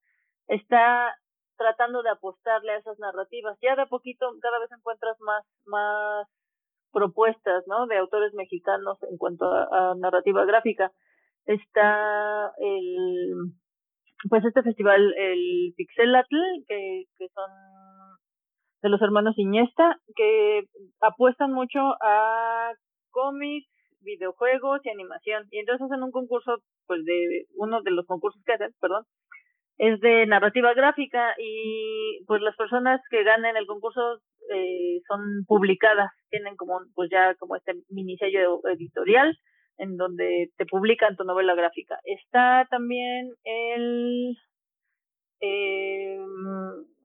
está tratando de apostarle a esas narrativas. Ya de a poquito cada vez encuentras más, más propuestas, ¿no? De autores mexicanos en cuanto a, narrativa gráfica. Está el, pues este festival, el Pixelatl, que, que son de los hermanos Iñesta, que apuestan mucho a cómics, videojuegos y animación. Y entonces hacen un concurso, pues de uno de los concursos que hacen, perdón, es de narrativa gráfica y pues las personas que ganen el concurso eh, son publicadas, tienen como pues ya como este mini sello editorial en donde te publican tu novela gráfica. Está también el eh,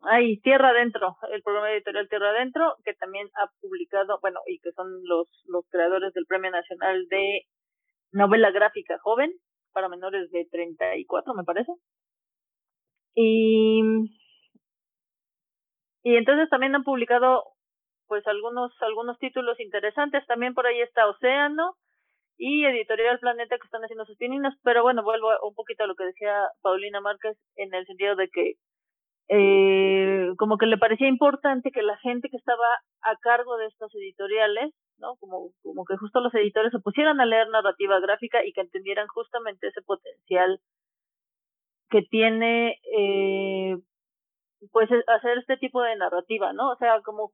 hay Tierra Adentro, el programa editorial Tierra Adentro, que también ha publicado, bueno, y que son los, los creadores del Premio Nacional de Novela Gráfica Joven, para menores de 34, me parece. Y, entonces también han publicado pues algunos, algunos títulos interesantes. También por ahí está Océano y Editorial Planeta que están haciendo sus pininos. Pero bueno, vuelvo un poquito a lo que decía Paulina Márquez en el sentido de que eh, como que le parecía importante que la gente que estaba a cargo de estos editoriales, ¿no? Como, como que justo los editores se pusieran a leer narrativa gráfica y que entendieran justamente ese potencial que tiene eh, pues hacer este tipo de narrativa, ¿no? O sea, como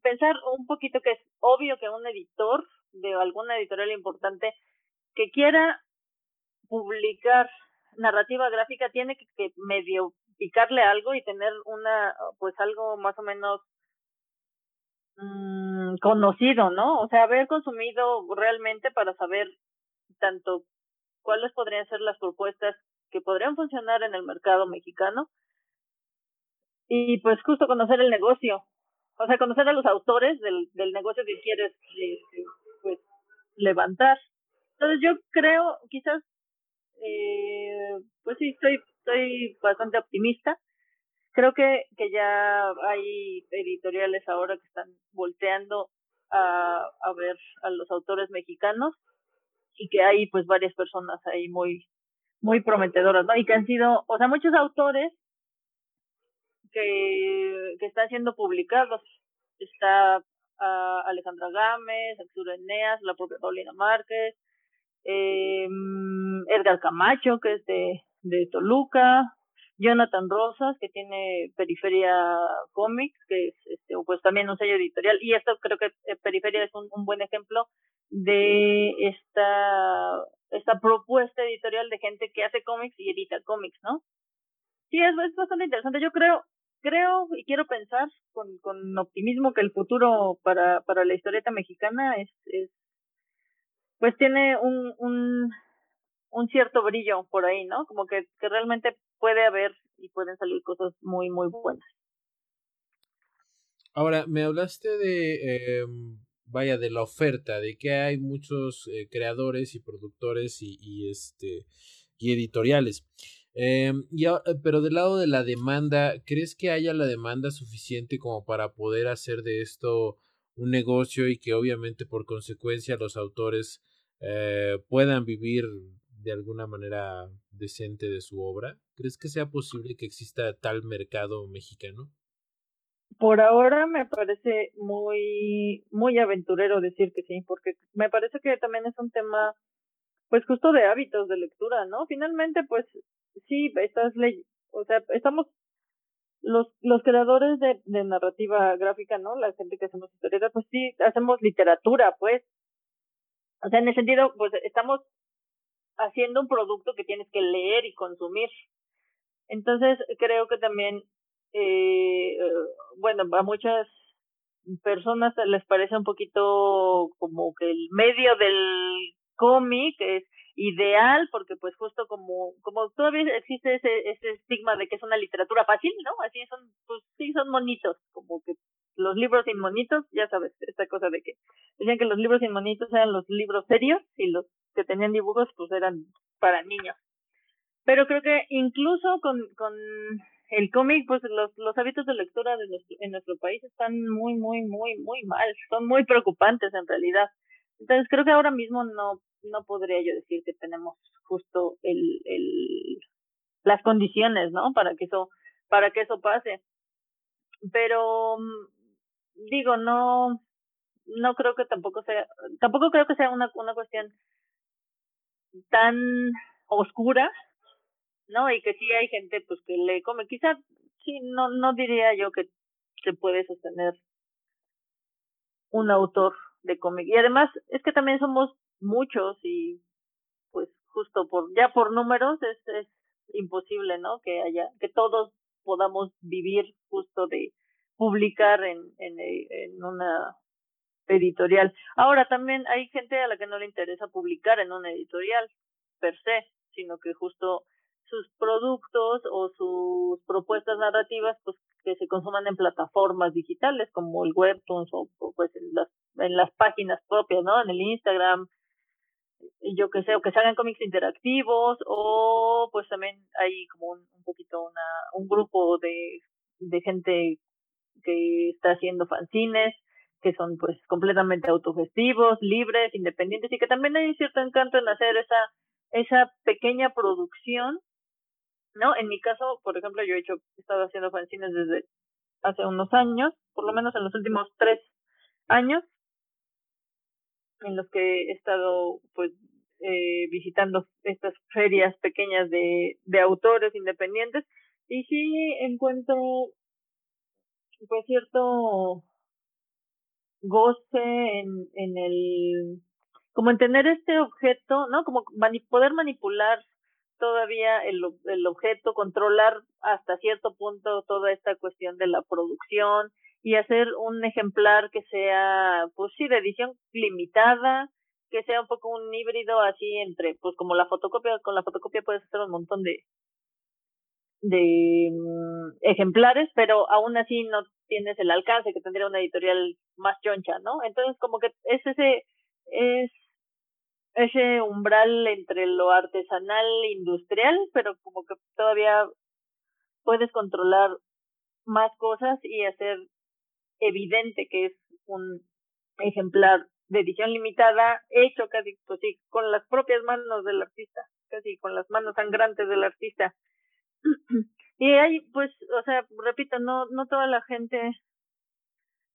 pensar un poquito que es obvio que un editor de alguna editorial importante que quiera publicar narrativa gráfica tiene que, que medio picarle algo y tener una pues algo más o menos mmm, conocido, ¿no? O sea, haber consumido realmente para saber tanto cuáles podrían ser las propuestas que podrían funcionar en el mercado mexicano y pues justo conocer el negocio, o sea, conocer a los autores del, del negocio que quieres este, pues levantar. Entonces yo creo, quizás, eh, pues sí, estoy, estoy bastante optimista. Creo que, que ya hay editoriales ahora que están volteando a, a ver a los autores mexicanos y que hay pues varias personas ahí muy muy prometedoras, ¿no? Y que han sido, o sea, muchos autores que, que están siendo publicados. Está uh, Alejandra Gámez, Arturo Eneas, la propia Paulina Márquez, eh, Edgar Camacho, que es de, de Toluca, Jonathan Rosas, que tiene Periferia Comics, que es este, pues también un sello editorial, y esto creo que eh, Periferia es un, buen ejemplo de esta esta propuesta editorial de gente que hace cómics y edita cómics, ¿no? Sí, es, es bastante interesante. Yo creo, creo y quiero pensar con, con optimismo que el futuro para, para la historieta mexicana es, es pues tiene un, un, un cierto brillo por ahí, ¿no? Como que, que realmente puede haber y pueden salir cosas muy, muy buenas. Ahora, me hablaste de eh, vaya, de la oferta, de que hay muchos eh, creadores y productores y, y, este, y editoriales. Eh, y, pero del lado de la demanda, ¿crees que haya la demanda suficiente como para poder hacer de esto un negocio y que obviamente por consecuencia los autores eh, puedan vivir de alguna manera decente de su obra? ¿Crees que sea posible que exista tal mercado mexicano? por ahora me parece muy muy aventurero decir que sí, porque me parece que también es un tema pues justo de hábitos de lectura, ¿no? Finalmente pues sí, estás ley o sea, estamos los los creadores de, narrativa gráfica, ¿no? La gente que hacemos historietas, pues sí, hacemos literatura, pues. O sea, en el sentido, pues estamos haciendo un producto que tienes que leer y consumir. Entonces, creo que también eh, bueno, a muchas personas les parece un poquito como que el medio del cómic es ideal porque pues justo como como todavía existe ese ese estigma de que es una literatura fácil no así son pues sí son monitos como que los libros sin monitos ya sabes esta cosa de que decían que los libros sin monitos eran los libros serios y los que tenían dibujos pues eran para niños pero creo que incluso con con el cómic, pues los, los hábitos de lectura de nuestro, en nuestro país están muy, muy, muy, muy mal, son muy preocupantes en realidad. Entonces creo que ahora mismo no, no podría yo decir que tenemos justo el, el, las condiciones, ¿no? Para que eso, para que eso pase. Pero mm, digo, no, no creo que tampoco sea, tampoco creo que sea una, una cuestión tan oscura, ¿no? Y que sí hay gente pues que le come. Quizá sí, no, no diría yo que se puede sostener un autor de cómic. Y además es que también somos muchos y pues justo por, ya por números es, es imposible, ¿no? Que haya, que todos podamos vivir justo de publicar en, en, en una editorial. Ahora también hay gente a la que no le interesa publicar en una editorial per se, sino que justo sus productos o sus propuestas narrativas pues que se consuman en plataformas digitales como el webtoons o, pues en las en las páginas propias no en el Instagram yo que sé o que salgan cómics interactivos o pues también hay como un, un poquito una un grupo de de gente que está haciendo fanzines que son pues completamente autogestivos, libres, independientes y que también hay cierto encanto en hacer esa esa pequeña producción ¿no? En mi caso, por ejemplo, yo he hecho, he estado haciendo fanzines desde hace unos años, por lo menos en los últimos tres años, en los que he estado, pues, eh, visitando estas ferias pequeñas de, de autores independientes, y sí encuentro, pues, cierto goce en, en el, como en tener este objeto, ¿no? Como poder manipular todavía el, el objeto, controlar hasta cierto punto toda esta cuestión de la producción y hacer un ejemplar que sea, pues sí, de edición limitada, que sea un poco un híbrido así entre, pues como la fotocopia, con la fotocopia puedes hacer un montón de, de mm, ejemplares, pero aún así no tienes el alcance que tendría una editorial más choncha, ¿no? Entonces como que es ese, es ese umbral entre lo artesanal e industrial, pero como que todavía puedes controlar más cosas y hacer evidente que es un ejemplar de edición limitada hecho casi pues con las propias manos del artista casi con las manos sangrantes del artista [clears throat] y hay pues o sea repito no no toda la gente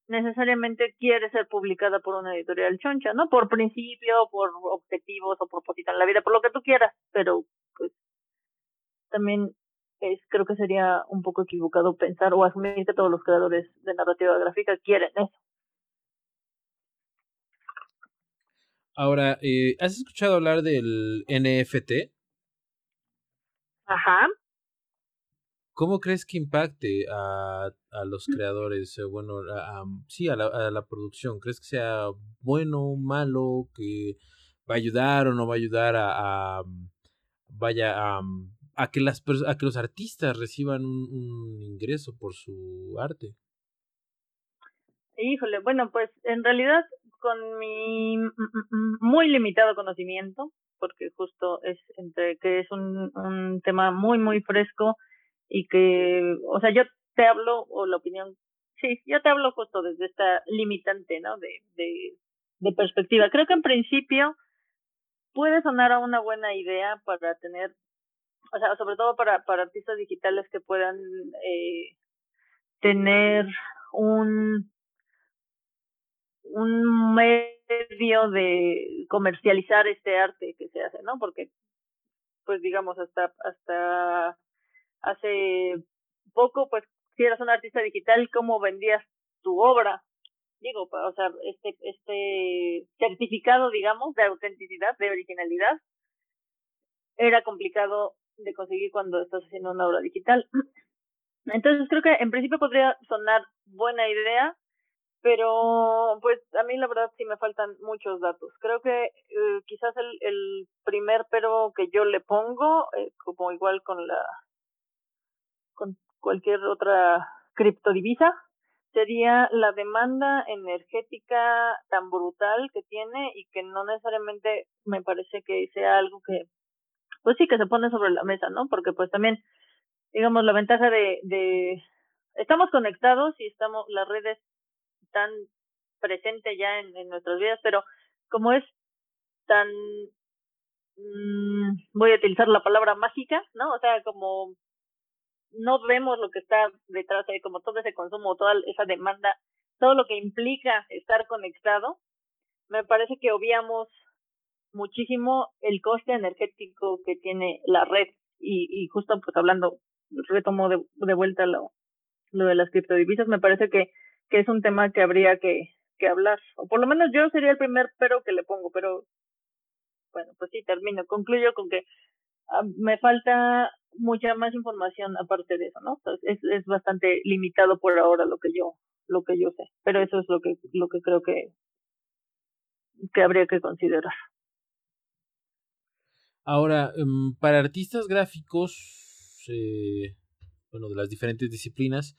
necesariamente quiere ser publicada por una editorial choncha, ¿no? Por principio, por objetivos o propósito en la vida, por lo que tú quieras, pero pues también es, creo que sería un poco equivocado pensar o asumir que todos los creadores de narrativa gráfica quieren eso. Ahora, eh, ¿has escuchado hablar del NFT? Ajá. ¿Cómo crees que impacte a, a los creadores? Eh, bueno, a, sí, a la, a la producción. ¿Crees que sea bueno, malo, que va a ayudar o no va a ayudar a, a vaya a, a que las a que los artistas reciban un, un ingreso por su arte? Híjole, bueno, pues en realidad con mi muy limitado conocimiento, porque justo es entre que es un, un tema muy muy fresco y que, o sea, yo te hablo, o la opinión, sí, yo te hablo justo desde esta limitante, ¿no? De, de, perspectiva. Creo que en principio puede sonar a una buena idea para tener, o sea, sobre todo para, para artistas digitales que puedan eh, tener un un medio de comercializar este arte que se hace, ¿no? Porque, pues digamos, hasta, hasta hace poco, pues si eras un artista digital, ¿cómo vendías tu obra? Digo, o sea, este, este certificado, digamos, de autenticidad, de originalidad, era complicado de conseguir cuando estás haciendo una obra digital. Entonces creo que en principio podría sonar buena idea, pero pues a mí la verdad sí me faltan muchos datos. Creo que eh, quizás el, el primer pero que yo le pongo, eh, como igual con la cualquier otra criptodivisa, sería la demanda energética tan brutal que tiene y que no necesariamente me parece que sea algo que, pues sí, que se pone sobre la mesa, ¿no? Porque pues también digamos, la ventaja de, de estamos conectados y estamos, las redes están presentes ya en, nuestras vidas, pero como es tan, mm, voy a utilizar la palabra mágica, ¿no? O sea, como no vemos lo que está detrás de como todo ese consumo, toda esa demanda, todo lo que implica estar conectado, me parece que obviamos muchísimo el coste energético que tiene la red. Y, justo pues hablando, retomo de, de vuelta lo, lo de las criptodivisas, me parece que, que es un tema que habría que, que hablar, o por lo menos yo sería el primer pero que le pongo, pero bueno, pues sí, termino, concluyo con que me falta mucha más información aparte de eso, ¿no? es, es bastante limitado por ahora lo que yo lo que yo sé, pero eso es lo que lo que creo que que habría que considerar. Ahora, em, para artistas gráficos, eh, bueno, de las diferentes disciplinas,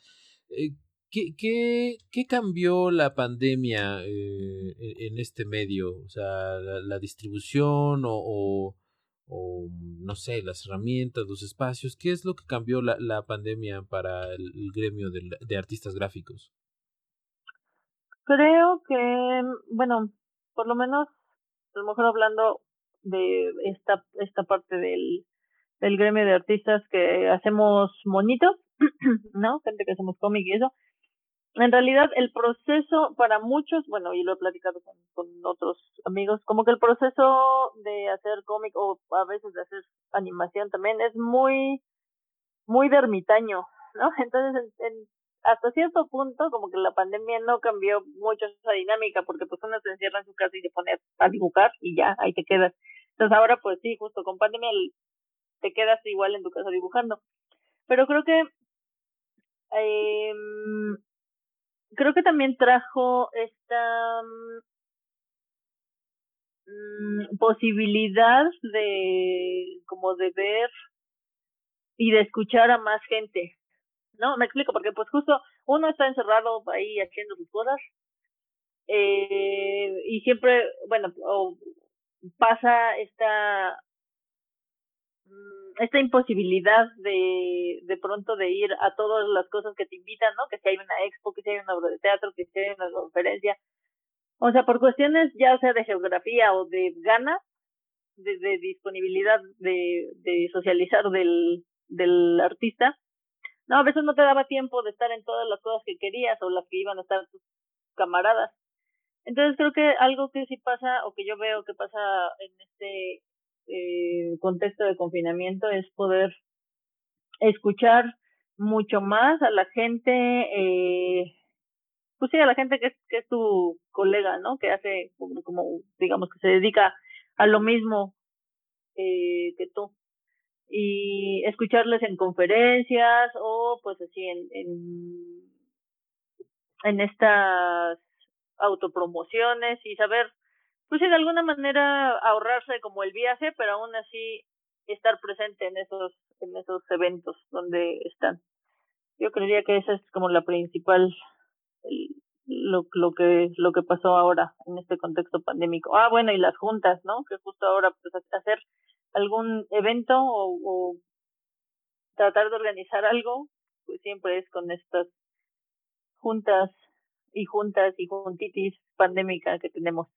eh, ¿qué, qué, qué, cambió la pandemia eh, en, este medio? O sea, la, distribución o, o, no sé, las herramientas, los espacios, ¿qué es lo que cambió la, la pandemia para el, gremio de, de artistas gráficos? Creo que, bueno, por lo menos, a lo mejor hablando de esta, esta parte del, del gremio de artistas que hacemos monitos, [clears throat] ¿no? Gente que hacemos cómic y eso. En realidad, el proceso para muchos, bueno, y lo he platicado con, otros amigos, como que el proceso de hacer cómic o a veces de hacer animación también es muy, muy de ermitaño, ¿no? [laughs] Entonces, en, en hasta cierto punto como que la pandemia no cambió mucho esa dinámica porque pues uno se encierra en su casa y se pone a dibujar y ya, ahí te quedas. Entonces ahora pues sí, justo con pandemia te quedas igual en tu casa dibujando. Pero creo que eh, creo que también trajo esta mm, posibilidad de como de ver y de escuchar a más gente ¿no? Me explico, porque pues justo uno está encerrado ahí haciendo sus cosas eh, y siempre, bueno, o pasa esta esta imposibilidad de de pronto de ir a todas las cosas que te invitan, ¿no? Que si hay una expo, que si hay una obra de teatro, que si hay una conferencia. O sea, por cuestiones ya sea de geografía o de ganas, de, de disponibilidad de, socializar del, del artista, no, a veces no te daba tiempo de estar en todas las cosas que querías o las que iban a estar tus camaradas. Entonces creo que algo que sí pasa o que yo veo que pasa en este eh, contexto de confinamiento es poder escuchar mucho más a la gente, eh, pues sí, a la gente que es, que es tu colega, ¿no? Que hace como, como digamos, que se dedica a lo mismo eh, que tú y escucharles en conferencias o pues así en, en, en estas autopromociones y saber pues de alguna manera ahorrarse como el viaje pero aún así estar presente en esos en esos eventos donde están. Yo creería que esa es como la principal lo, lo que lo que pasó ahora en este contexto pandémico. Ah bueno y las juntas no que justo ahora pues hacer algún evento o, o tratar de organizar algo, pues siempre es con estas juntas y juntas y juntitis pandémica que tenemos.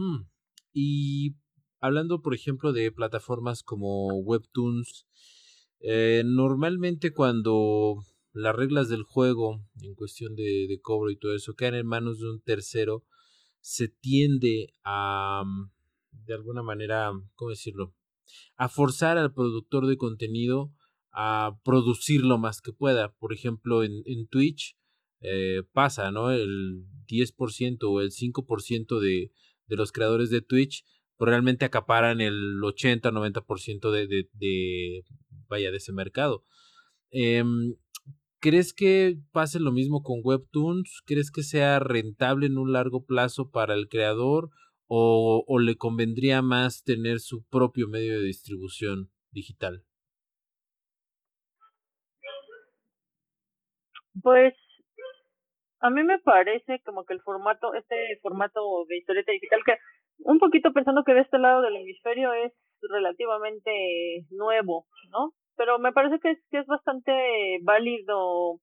Hmm. Y hablando, por ejemplo, de plataformas como Webtoons, eh, normalmente cuando las reglas del juego en cuestión de, cobro y todo eso quedan en manos de un tercero, se tiende a de alguna manera, ¿cómo decirlo? A forzar al productor de contenido a producir lo más que pueda. Por ejemplo, en, en Twitch eh, pasa, ¿no? El 10% o el 5% de, de los creadores de Twitch pues, realmente acaparan el 80-90% de, de, de, vaya, de ese mercado. Eh, ¿Crees que pase lo mismo con Webtoons? ¿Crees que sea rentable en un largo plazo para el creador? o, o le convendría más tener su propio medio de distribución digital? Pues a mí me parece como que el formato, este formato de historieta digital, que un poquito pensando que de este lado del hemisferio es relativamente nuevo, ¿no? pero me parece que es, que es bastante válido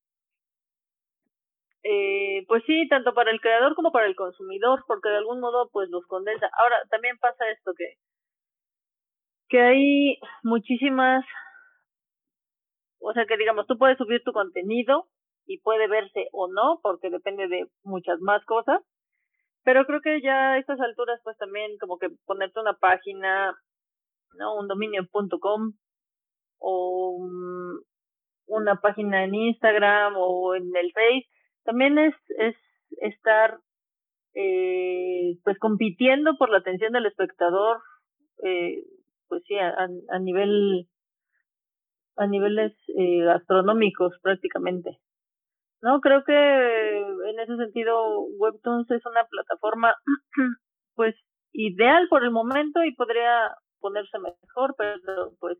eh, pues sí, tanto para el creador como para el consumidor, porque de algún modo pues los condensa. Ahora, también pasa esto que, que hay muchísimas, o sea que digamos, tú puedes subir tu contenido y puede verse o no, porque depende de muchas más cosas, pero creo que ya a estas alturas pues también como que ponerte una página, ¿no? Un dominio.com o una página en Instagram o en el Face, también es, es estar eh, pues compitiendo por la atención del espectador, eh, pues sí, a, a nivel a niveles eh, astronómicos prácticamente. No, creo que en ese sentido Webtoons es una plataforma [clears throat] pues ideal por el momento y podría ponerse mejor, pero pues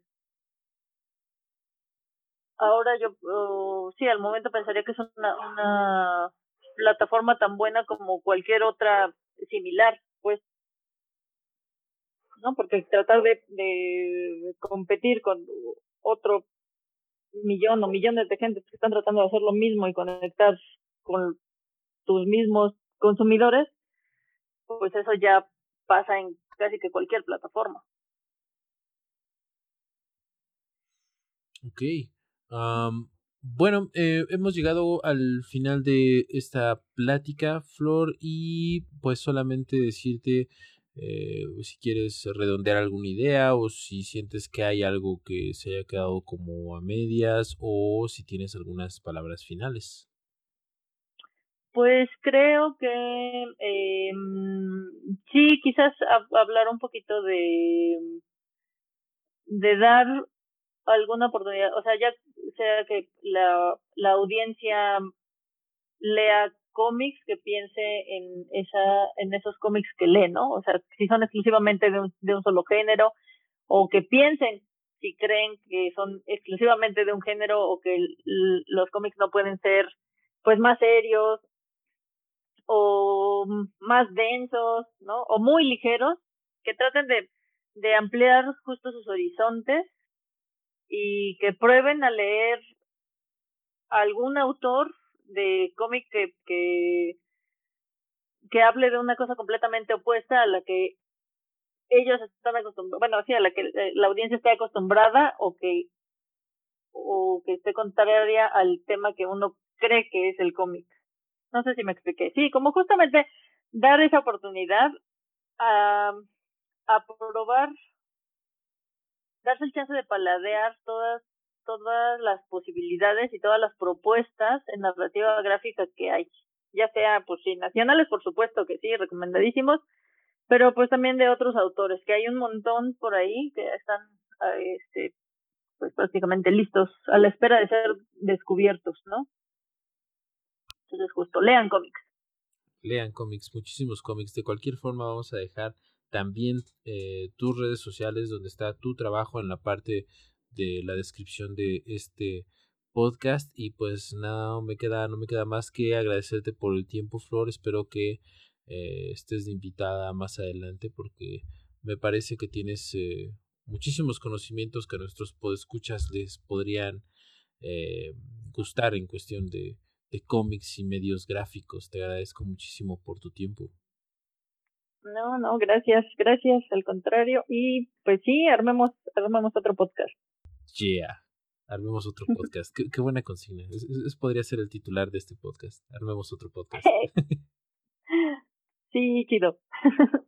ahora yo oh, sí, al momento pensaría que es una, una plataforma tan buena como cualquier otra similar, pues, ¿no? Porque tratar de, de competir con otro millón o millones de gente que están tratando de hacer lo mismo y conectar con tus mismos consumidores, pues eso ya pasa en casi que cualquier plataforma. Ok, bueno, eh, hemos llegado al final de esta plática, Flor, y pues solamente decirte eh, si quieres redondear alguna idea o si sientes que hay algo que se haya quedado como a medias o si tienes algunas palabras finales. Pues creo que eh, sí, quizás hablar un poquito de de dar alguna oportunidad, o sea, ya sea que la, la audiencia lea cómics, que piense en esa, en esos cómics que lee, ¿no? O sea, si son exclusivamente de un, de un solo género, o que piensen si creen que son exclusivamente de un género o que los cómics no pueden ser pues más serios o más densos, ¿no? O muy ligeros, que traten de, de ampliar justo sus horizontes y que prueben a leer algún autor de cómic que, que, que hable de una cosa completamente opuesta a la que ellos están acostumbrados, bueno, sí, a la que eh, la audiencia esté acostumbrada o que o que esté contraria al tema que uno cree que es el cómic. No sé si me expliqué. Sí, como justamente dar esa oportunidad a, a probar darse el chance de paladear todas todas las posibilidades y todas las propuestas en narrativa gráfica que hay, ya sea pues sí nacionales por supuesto que sí, recomendadísimos, pero pues también de otros autores, que hay un montón por ahí que están este pues prácticamente listos a la espera de ser descubiertos, ¿no? Entonces justo lean cómics. Lean cómics, muchísimos cómics. De cualquier forma vamos a dejar también eh, tus redes sociales donde está tu trabajo en la parte de la descripción de este podcast y pues nada no me queda no me queda más que agradecerte por el tiempo Flor espero que eh, estés de invitada más adelante porque me parece que tienes eh, muchísimos conocimientos que a nuestros podescuchas les podrían gustar en cuestión de, de cómics y medios gráficos te agradezco muchísimo por tu tiempo no, no, gracias, gracias, al contrario. Y pues sí, armemos, armemos otro podcast. Yeah, armemos otro [laughs] podcast. qué, buena consigna. Es, podría ser el titular de este podcast. Armemos otro podcast. [laughs] sí, chido. [laughs]